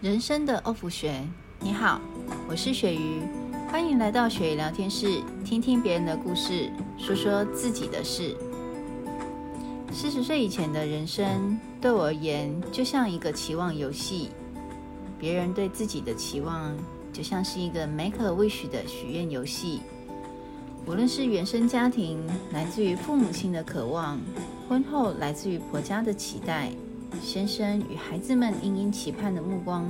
人生的欧福学，你好，我是雪鱼，欢迎来到雪鱼聊天室，听听别人的故事，说说自己的事。四十岁以前的人生，对我而言就像一个期望游戏，别人对自己的期望，就像是一个 make a wish 的许愿游戏。无论是原生家庭来自于父母亲的渴望，婚后来自于婆家的期待。先生与孩子们殷殷期盼的目光，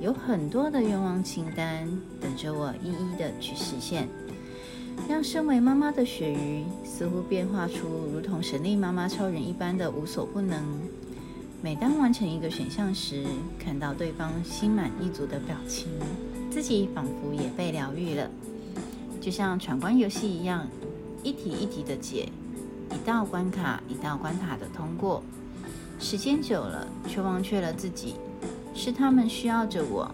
有很多的愿望清单等着我一一的去实现，让身为妈妈的鳕鱼似乎变化出如同神力妈妈超人一般的无所不能。每当完成一个选项时，看到对方心满意足的表情，自己仿佛也被疗愈了，就像闯关游戏一样，一题一题的解，一道关卡一道关卡的通过。时间久了，却忘却了自己，是他们需要着我，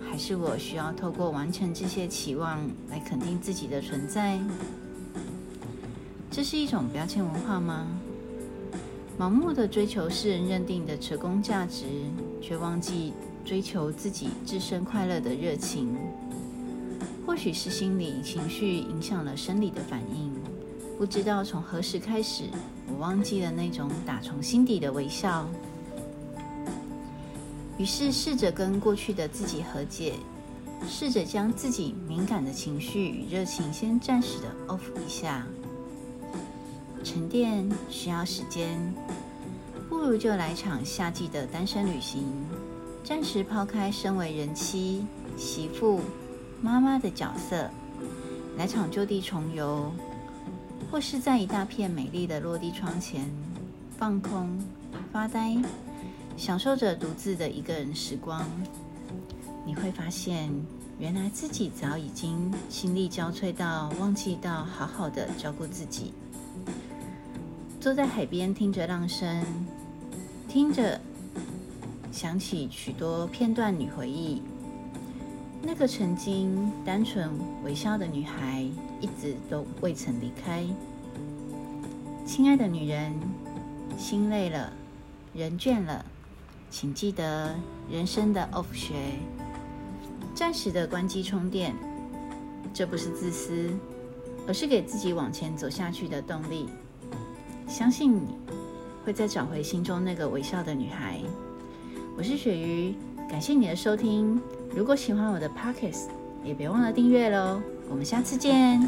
还是我需要透过完成这些期望来肯定自己的存在？这是一种标签文化吗？盲目的追求世人认定的成功价值，却忘记追求自己自身快乐的热情。或许是心理情绪影响了生理的反应。不知道从何时开始，我忘记了那种打从心底的微笑。于是试着跟过去的自己和解，试着将自己敏感的情绪与热情先暂时的 off 一下。沉淀需要时间，不如就来场夏季的单身旅行，暂时抛开身为人妻、媳妇、妈妈的角色，来场就地重游。或是在一大片美丽的落地窗前放空、发呆，享受着独自的一个人时光，你会发现，原来自己早已经心力交瘁到忘记到好好的照顾自己。坐在海边，听着浪声，听着，想起许多片段与回忆。那个曾经单纯微笑的女孩，一直都未曾离开。亲爱的女人，心累了，人倦了，请记得人生的 off 学，暂时的关机充电。这不是自私，而是给自己往前走下去的动力。相信你会再找回心中那个微笑的女孩。我是鳕鱼，感谢你的收听。如果喜欢我的 Pockets，也别忘了订阅喽。我们下次见。